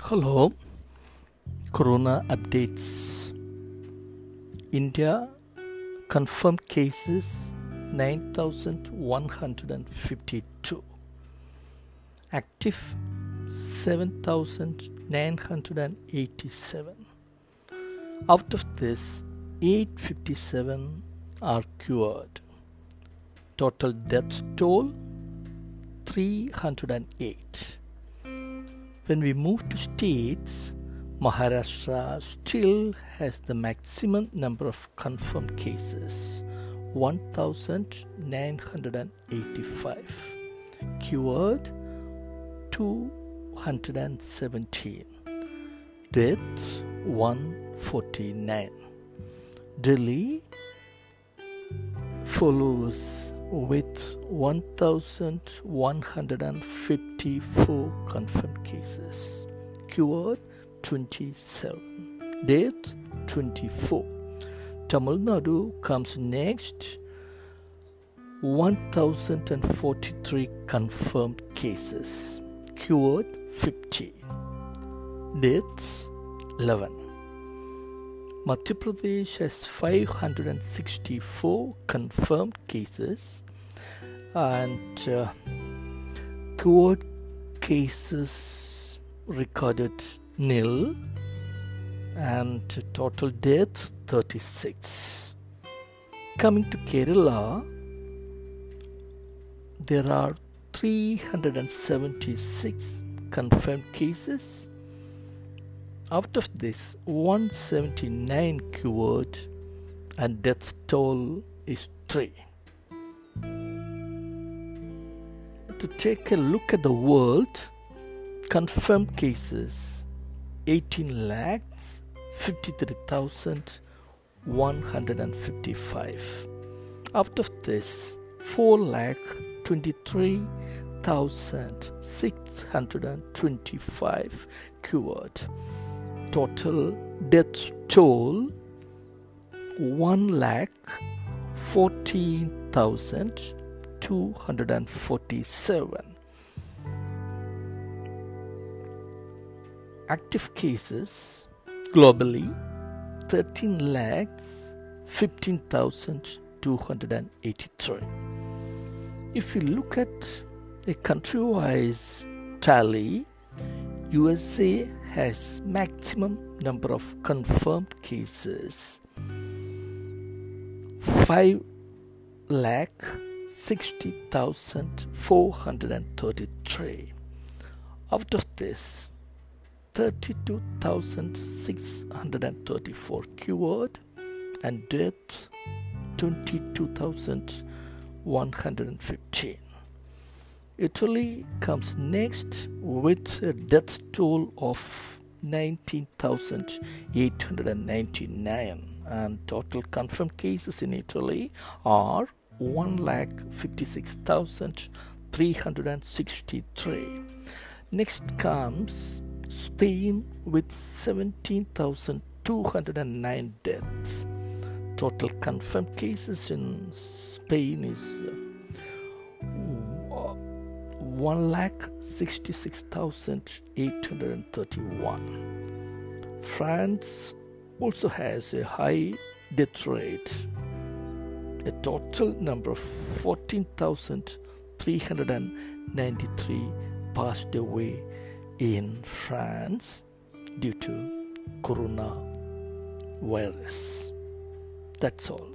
Hello, Corona updates. India confirmed cases 9,152, active 7,987. Out of this, 857 are cured. Total death toll 308. When we move to states, Maharashtra still has the maximum number of confirmed cases 1985 cured 217 death 149 delhi follows with 1154 confirmed cases. Cured 27 death 24 tamil nadu comes next. 1043 confirmed cases. Cured 50 deaths 11 Madhya Pradesh has 564 confirmed cases and uh, cured cases recorded nil and total death 36 coming to kerala there are 376 confirmed cases out of this 179 cured and death toll is 3 to take a look at the world confirmed cases 18 lakhs 53,155 out of this 4 lakh 23,625 cured total death toll 1 lakh 14,247 active cases globally 13 lakhs 15,283 if you look at a country wise tally USA has maximum number of confirmed cases. 5 lakh 60,433 out of this 32,634 cured and death 22,115 Italy comes next with a death toll of 19,899, and total confirmed cases in Italy are 1,56,363. Next comes Spain with 17,209 deaths. Total confirmed cases in Spain is uh, 1,66,831. France also has a high death rate, a total number of 14,393 passed away in France due to coronavirus. That's all.